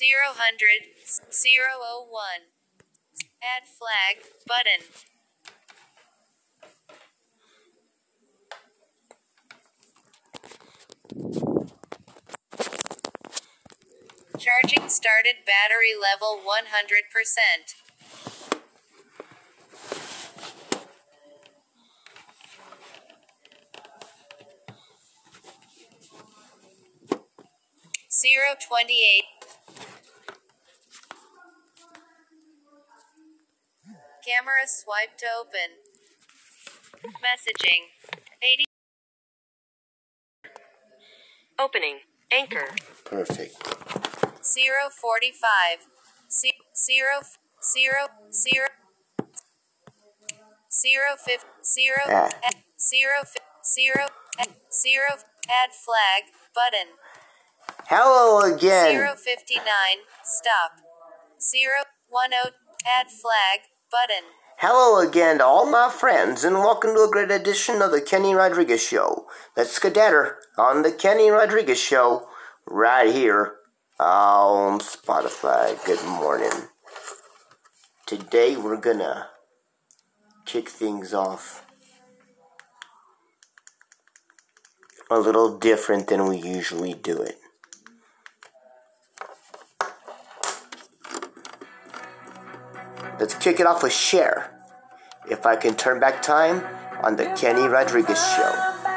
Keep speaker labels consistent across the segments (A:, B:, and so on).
A: Zero hundred, zero oh one. Add flag, button. Charging started battery level 100%. Zero twenty eight. Camera swiped open. Messaging. 80.
B: Opening. Anchor.
C: Perfect.
A: Zero forty five. Zero zero zero zero zero fif zero
C: Ah.
A: zero fi- zero eh, zero add flag button
C: Hello again.
A: zero fifty nine stop zero one oh add flag button
C: Hello again to all my friends, and welcome to a great edition of the Kenny Rodriguez Show. Let's skedatter on the Kenny Rodriguez Show right here on Spotify. Good morning. Today we're gonna kick things off a little different than we usually do it. Let's kick it off with Cher. If I can turn back time on the Kenny Rodriguez Show.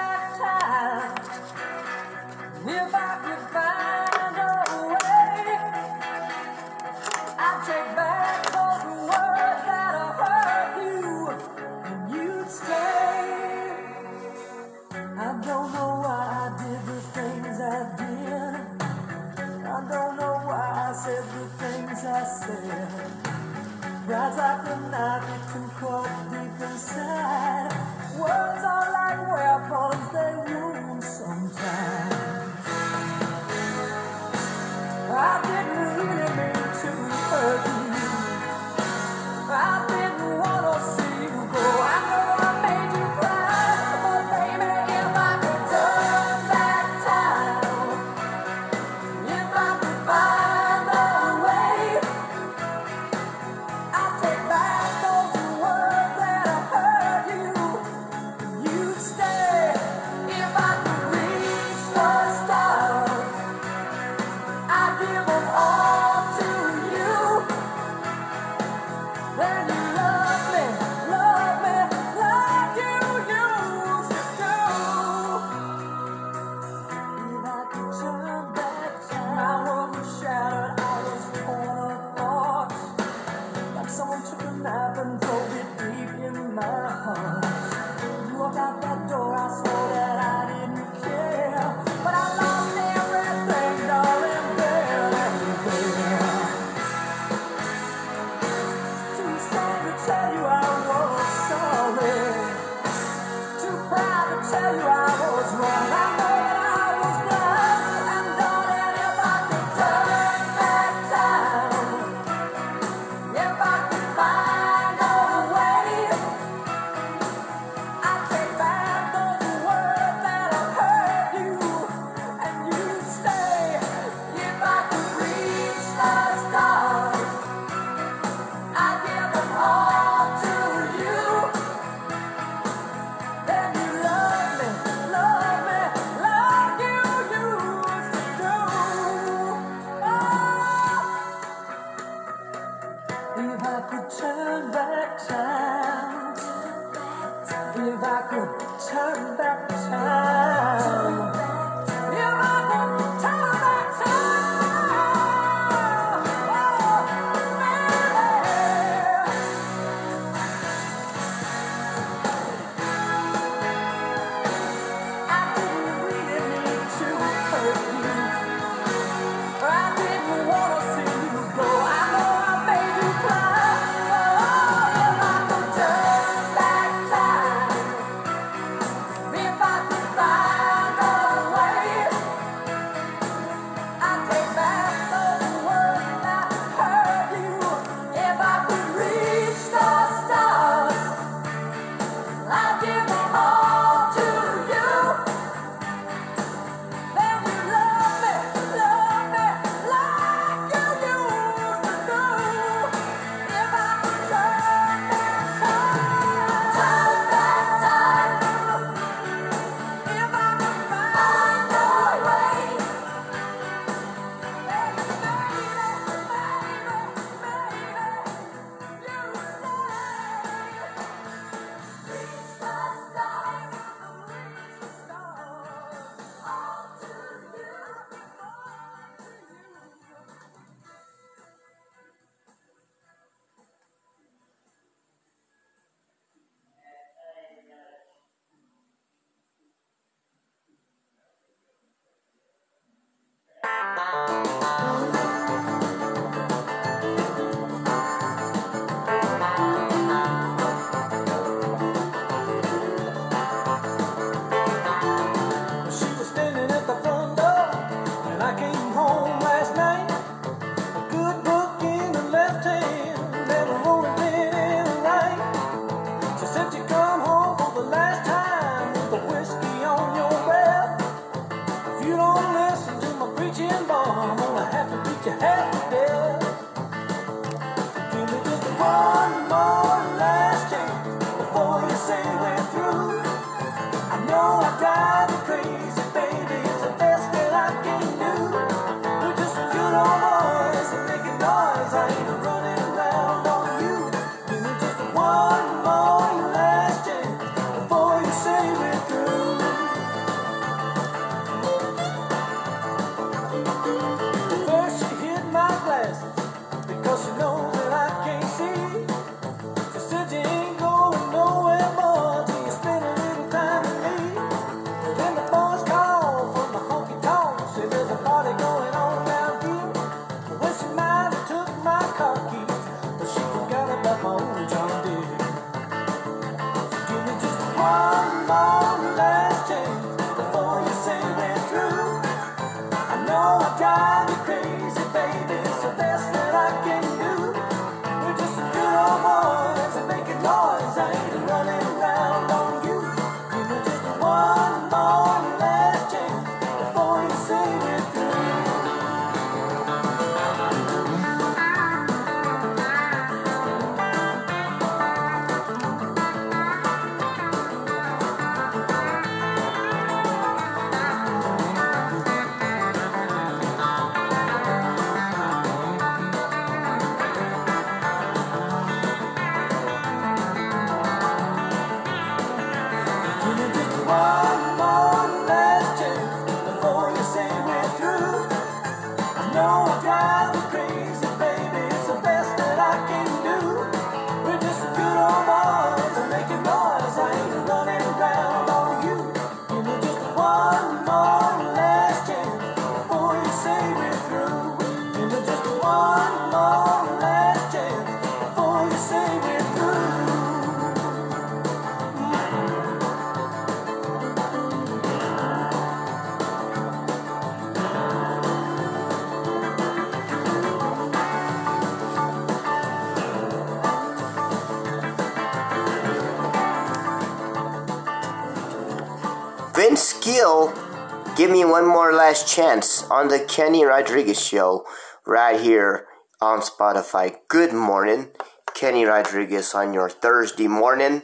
C: Last chance
D: on the Kenny Rodriguez show right here on Spotify. Good morning, Kenny Rodriguez on your Thursday morning.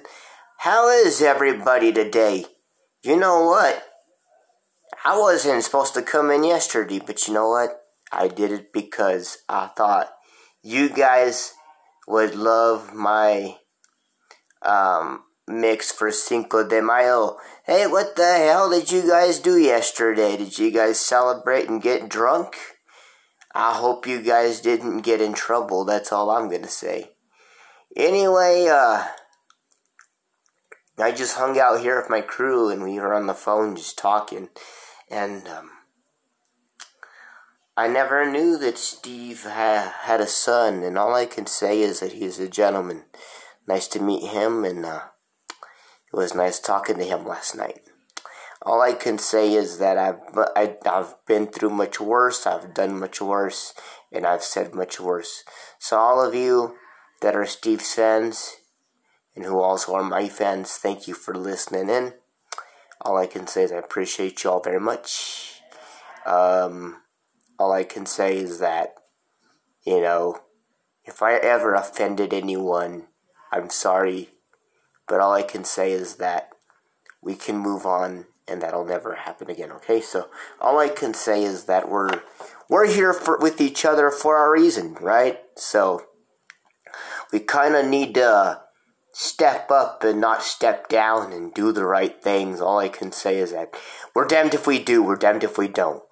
D: How is everybody today? You know what? I wasn't supposed to come in yesterday, but you know what? I did it because I thought you guys would love my um, mix for Cinco de Mayo. Hey, what the hell did you guys do yesterday? Did you guys celebrate and get drunk? I hope you guys didn't get in trouble. That's all I'm gonna say. Anyway, uh, I just hung out here with my crew and we were on the phone just talking. And, um, I never knew that Steve ha- had a son, and all I can say is that he's a gentleman. Nice to meet him, and uh, it was nice talking to him last night. All I can say is that I've I, I've been through much worse. I've done much worse, and I've said much worse. So all of you that are Steve's fans, and who also are my fans, thank you for listening in. All I can say is I appreciate you all very much. Um, all I can say is that, you know, if I ever offended anyone, I'm sorry. But all I can say is that we can move on and that'll never happen again, okay? So all I can say is that we're we're here for with each other for a reason, right? So we kind of need to step up and not step down and do the right things. All I can say is that we're damned if we do, we're damned if we don't.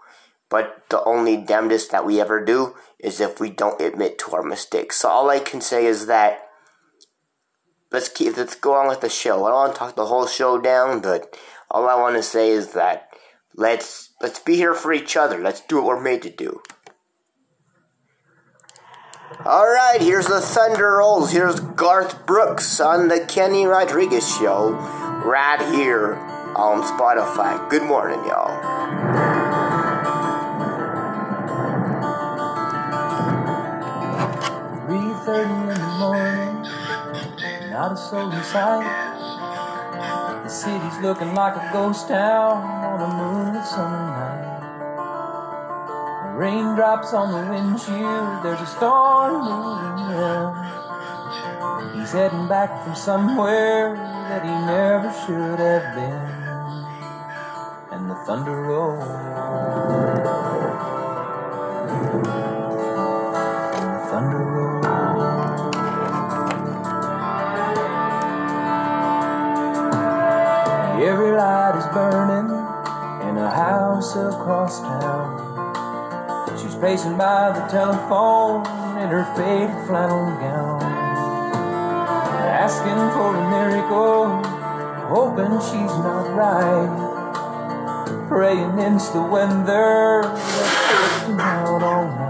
D: But the only damnedest that we ever do is if we don't admit to our mistakes. So all I can say is that let's keep let's go on with the show. I don't want to talk the whole show down, but all I want to say is that let's let's be here for each other. Let's do what we're made to do. All right, here's the Thunder Rolls. Here's Garth Brooks on the Kenny Rodriguez show right here on Spotify. Good morning, y'all.
C: Three not a soul in sight. The city's looking like a ghost town on a moonlit summer night. The raindrops on the windshield, there's a storm moving around. He's heading back from somewhere that he never should have been. And the thunder rolls. Burning in a house across town. She's pacing by the telephone in her faded flannel gown, asking for a miracle, hoping she's not right. Praying it's the weather out all night.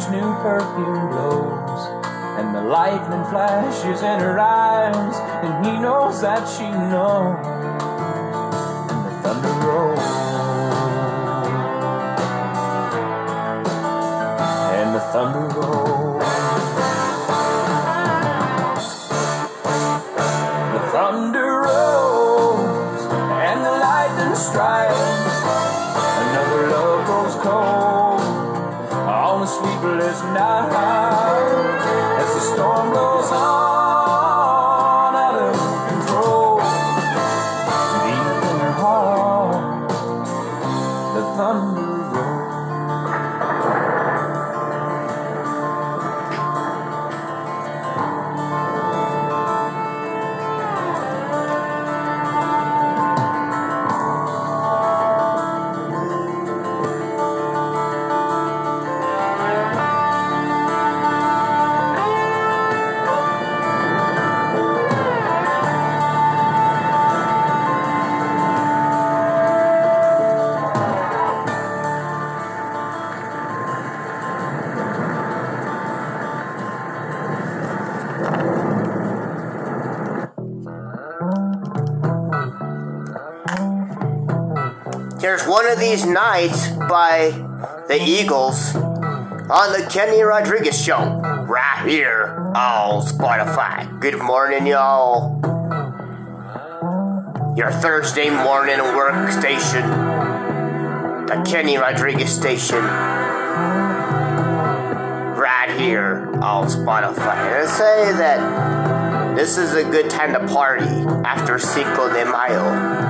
C: strange new perfume blows,
D: and the lightning flashes in her eyes, and he knows that she knows. Of
C: These Nights by the Eagles on the Kenny Rodriguez Show, right here on Spotify. Good morning, y'all. Your Thursday morning work station, the Kenny Rodriguez Station, right here on Spotify. And I say that this is a good time to party after Cinco de Mayo.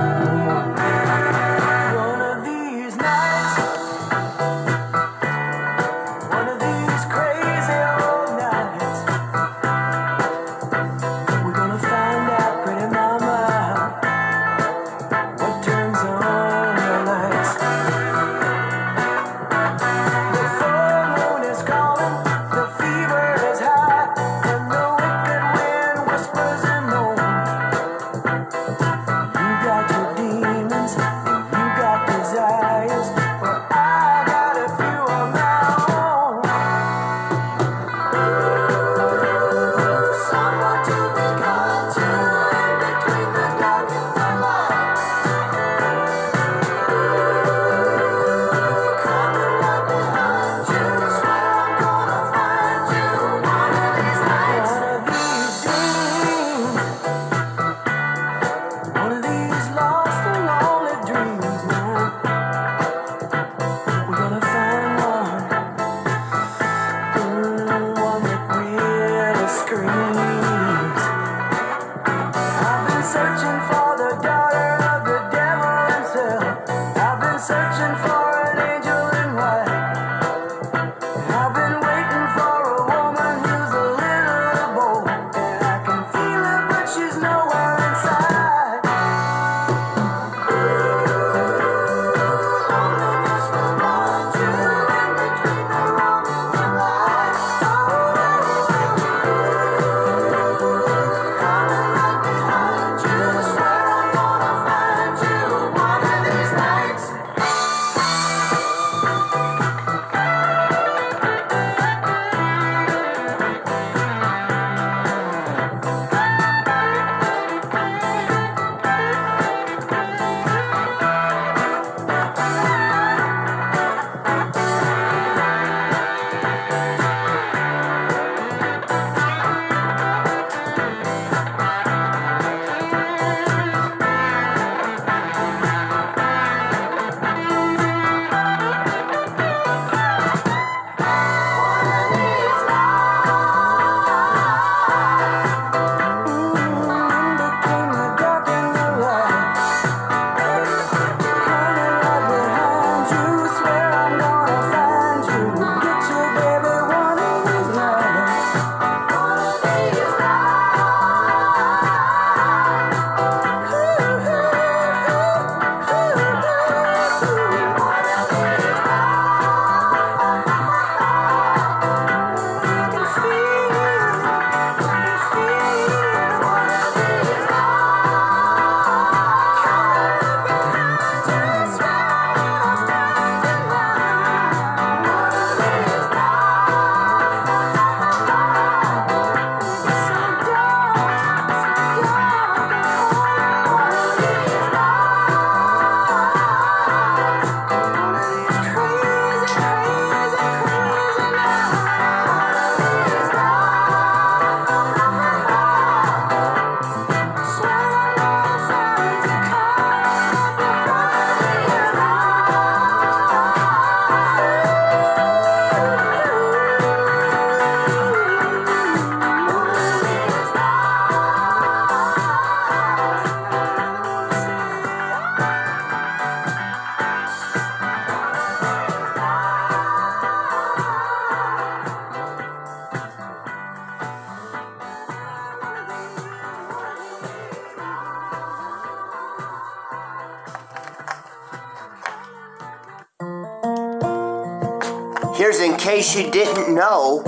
D: Here's in case you didn't know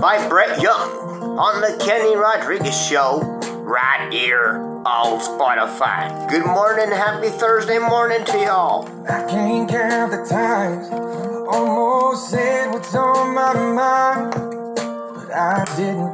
D: by Brett Young on the Kenny Rodriguez Show, right here on Spotify. Good morning, happy Thursday morning to y'all.
E: I can't count the times, almost said what's on my mind, but I didn't.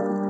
C: Bye.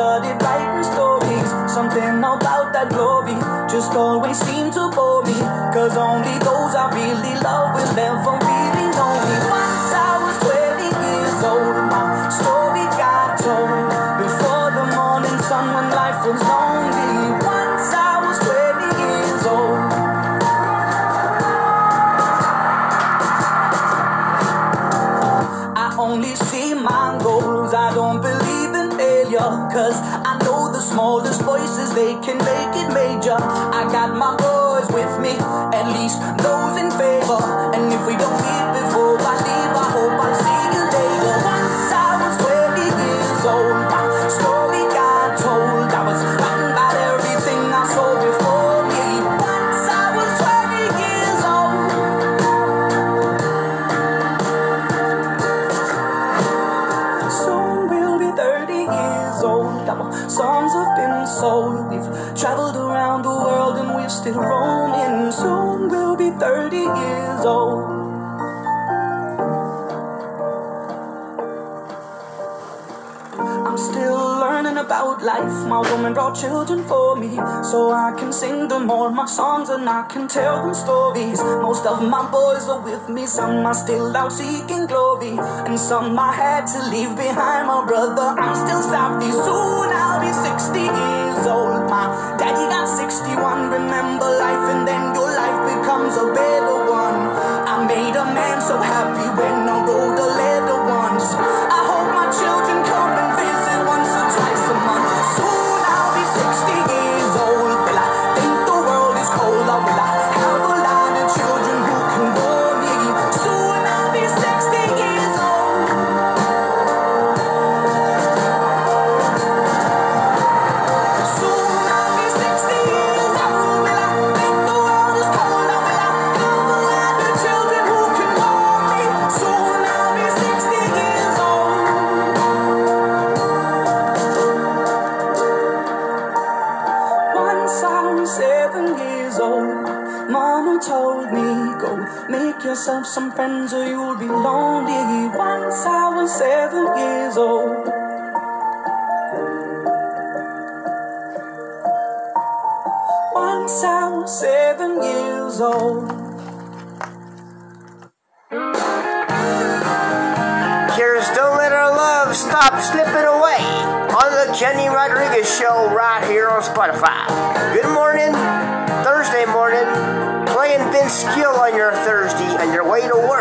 C: started writing stories. Something about that glory just always seemed to bore me. Cause only those I really love will ever
D: be. least. songs and I can tell them stories. Most of my boys are with me, some are still out seeking glory, and some I had to leave behind. My brother, I'm still savvy. soon I'll be 60 years old. My daddy got 61, remember life, and then your life becomes a better. since I was seven years old.
C: Cheers, don't let our love stop slipping away on the Kenny Rodriguez Show right here on Spotify. Good morning, Thursday morning, playing Vince Gill on your Thursday on your way to work.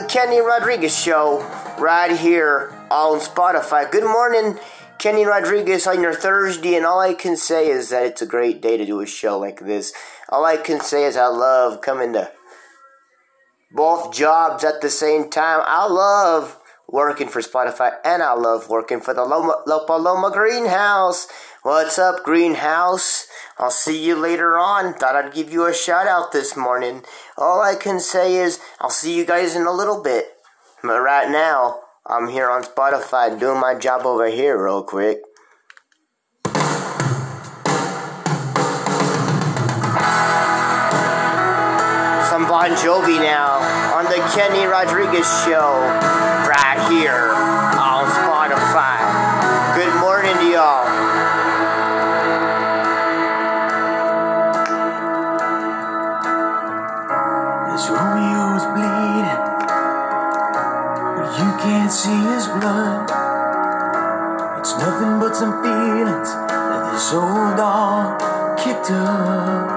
D: The Kenny Rodriguez Show right here on Spotify. Good morning, Kenny Rodriguez on your Thursday, and all I can say is that it's a great day to do a show like this. All I can say is I love coming to both jobs at the same time. I love working for Spotify and I love working for the Loma, La Paloma Greenhouse. What's up, Greenhouse? I'll see you later on. Thought I'd give you a shout out this morning. All I can say is I'll see you guys in a little bit. But right now, I'm here on Spotify doing my job over here real quick. Some Bon Jovi now on the Kenny Rodriguez Show right here on Spotify. Good morning to y'all.
C: This Romeo's bleeding, but you can't see his blood. It's nothing but some feelings that this old dog kicked up.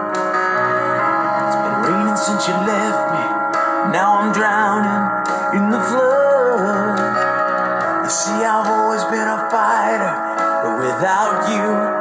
C: It's been raining since you left me. Now I'm drowning in the flood. You see, I've always been a fighter, but without you,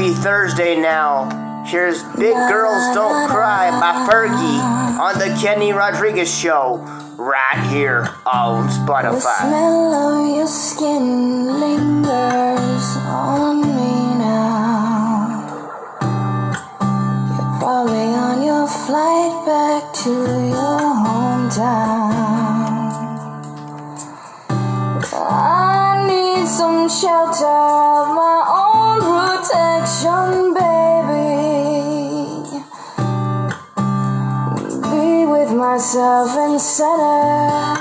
D: Happy Thursday now. Here's Big Girls Don't Cry by Fergie on the Kenny Rodriguez Show right here on Spotify.
F: servant center.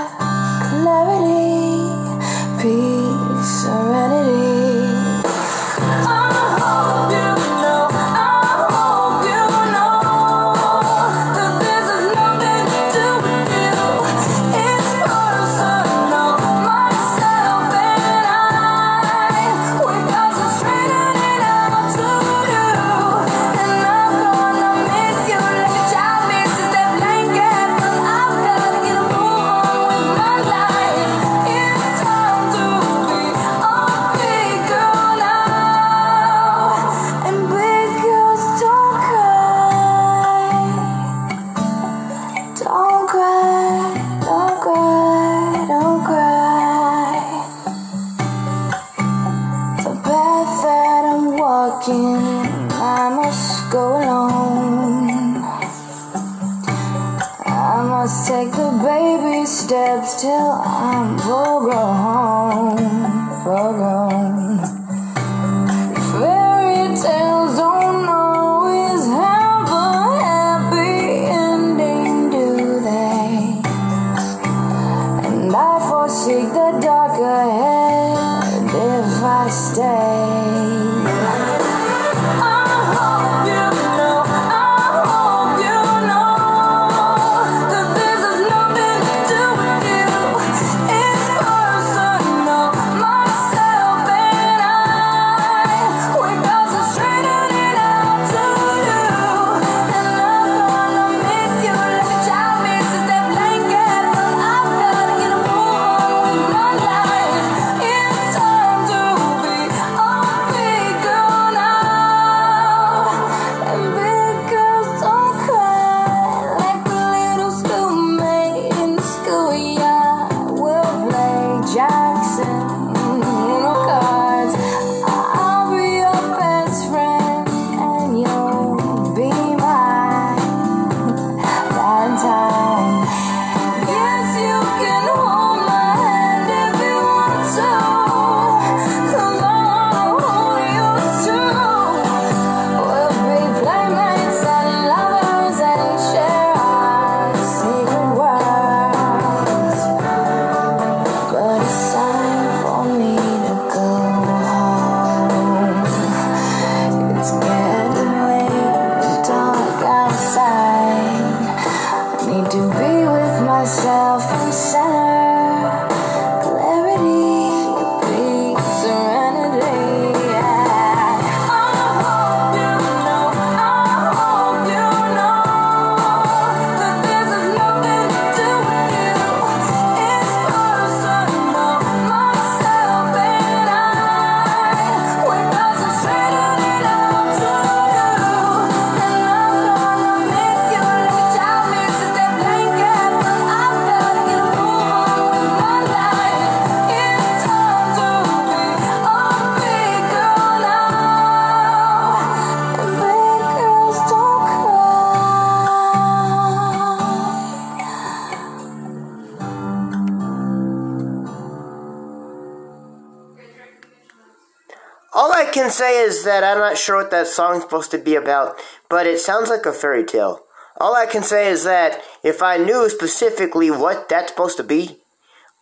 D: say is that I'm not sure what that song's supposed to be about, but it sounds like a fairy tale. All I can say is that if I knew specifically what that's supposed to be,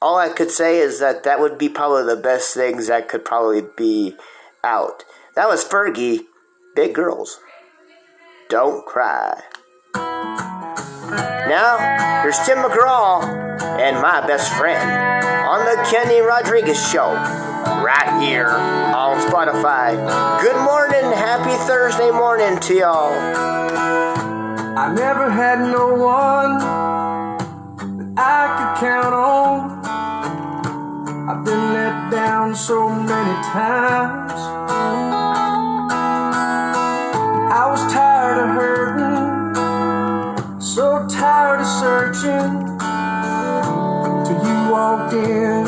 D: all I could say is that that would be probably the best things that could probably be out. That was Fergie, Big Girls. Don't cry. Now, here's Tim McGraw and my best friend on The Kenny Rodriguez Show right here on Spotify. Good morning, happy Thursday morning to y'all.
C: I never had no one that I could count on. I've been let down so many times. I was tired of hurting, so tired of searching till you walked in.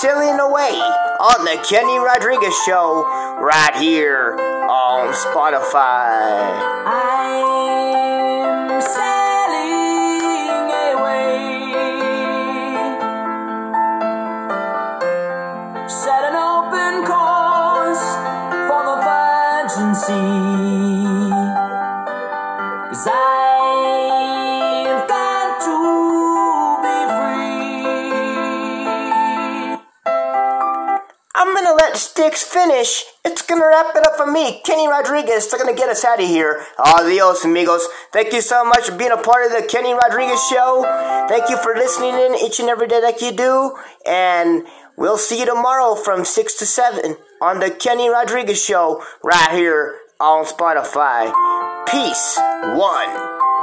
D: Sailing away on the Kenny Rodriguez show right here on Spotify.
C: I'm
D: Styx finish. It's gonna wrap it up for me, Kenny Rodriguez. They're gonna get us out of here. Adios, amigos. Thank you so much for being a part of the Kenny Rodriguez show. Thank you for listening in each and every day like you do. And we'll see you tomorrow from 6 to 7. on the Kenny Rodriguez Show right here on Spotify. Peace. One.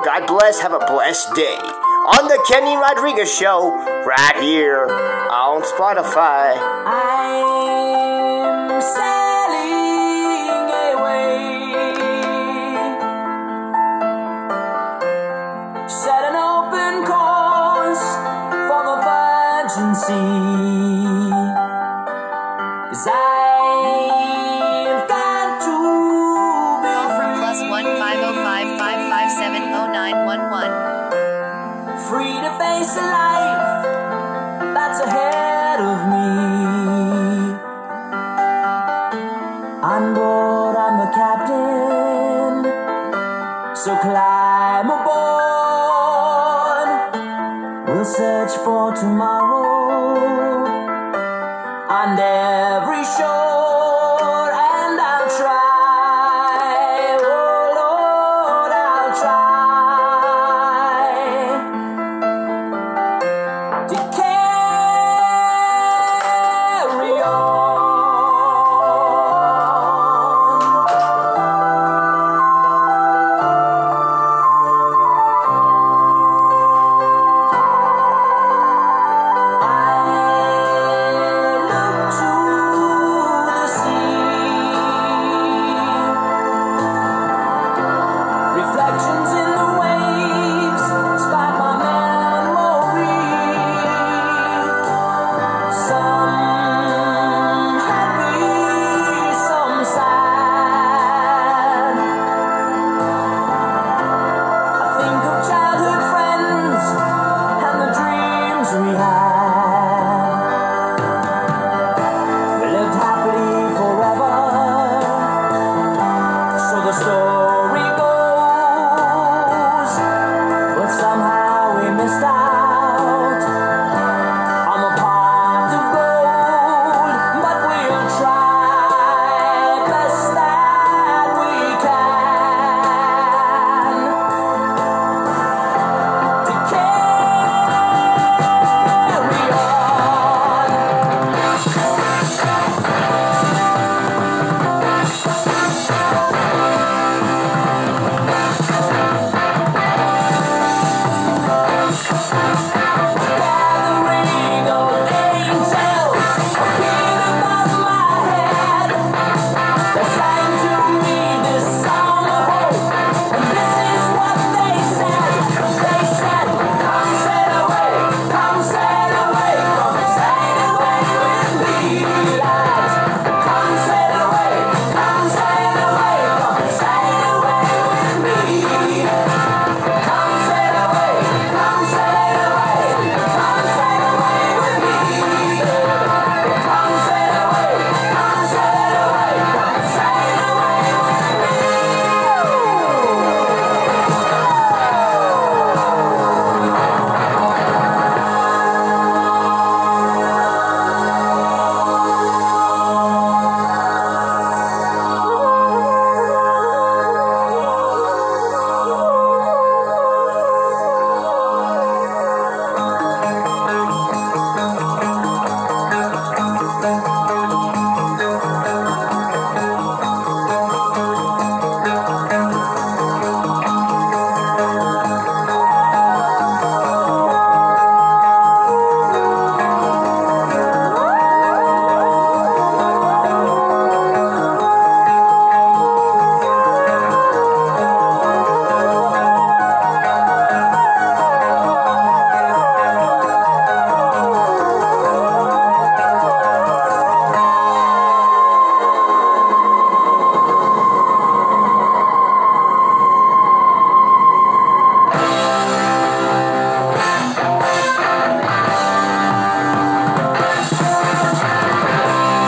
D: God bless. Have a blessed day. On the Kenny Rodriguez Show right here on Spotify.
F: I'm sailing so climb